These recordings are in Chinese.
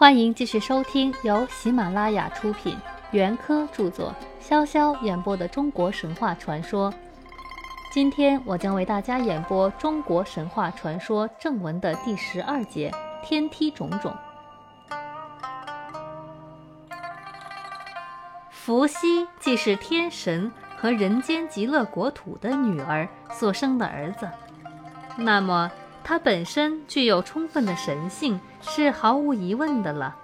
欢迎继续收听由喜马拉雅出品、袁科著作、潇潇演播的中国神话传说。今天我将为大家演播中国神话传说正文的第十二节《天梯种种》。伏羲既是天神和人间极乐国土的女儿所生的儿子，那么。它本身具有充分的神性，是毫无疑问的了。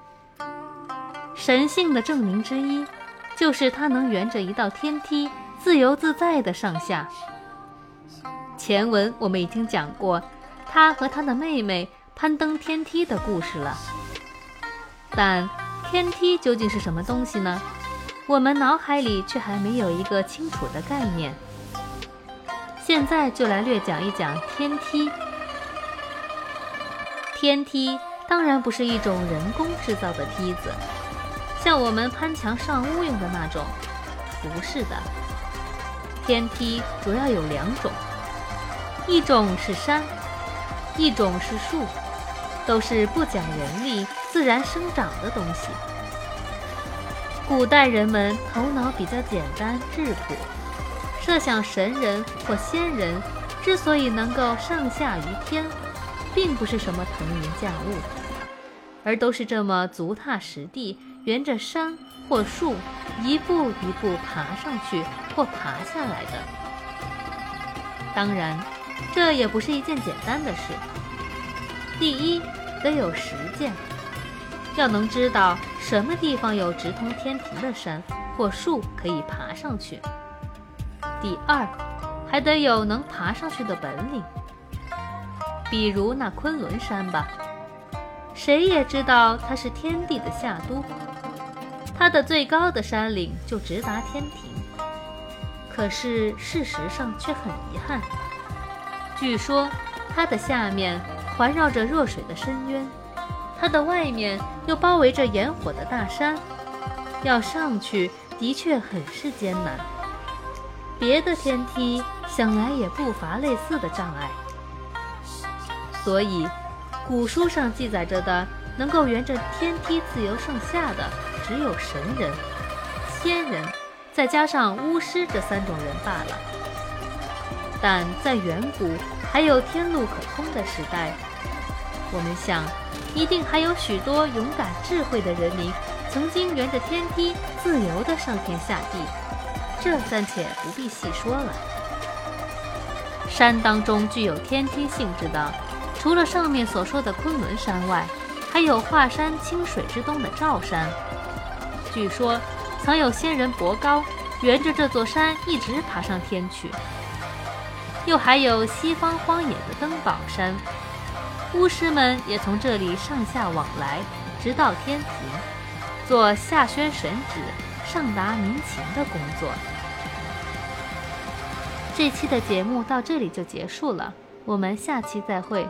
神性的证明之一，就是它能沿着一道天梯自由自在地上下。前文我们已经讲过他和他的妹妹攀登天梯的故事了。但天梯究竟是什么东西呢？我们脑海里却还没有一个清楚的概念。现在就来略讲一讲天梯。天梯当然不是一种人工制造的梯子，像我们攀墙上屋用的那种，不是的。天梯主要有两种，一种是山，一种是树，都是不讲人力、自然生长的东西。古代人们头脑比较简单质朴，设想神人或仙人之所以能够上下于天。并不是什么腾云驾雾，而都是这么足踏实地，沿着山或树一步一步爬上去或爬下来的。当然，这也不是一件简单的事。第一，得有实践，要能知道什么地方有直通天庭的山或树可以爬上去。第二，还得有能爬上去的本领。比如那昆仑山吧，谁也知道它是天地的夏都，它的最高的山岭就直达天庭。可是事实上却很遗憾，据说它的下面环绕着弱水的深渊，它的外面又包围着炎火的大山，要上去的确很是艰难。别的天梯想来也不乏类似的障碍。所以，古书上记载着的能够沿着天梯自由上下的，只有神人、仙人，再加上巫师这三种人罢了。但在远古还有天路可通的时代，我们想，一定还有许多勇敢智慧的人民，曾经沿着天梯自由地上天下地。这暂且不必细说了。山当中具有天梯性质的。除了上面所说的昆仑山外，还有华山清水之东的赵山。据说曾有仙人伯高沿着这座山一直爬上天去。又还有西方荒野的登宝山，巫师们也从这里上下往来，直到天庭，做下宣神旨、上达民情的工作。这期的节目到这里就结束了，我们下期再会。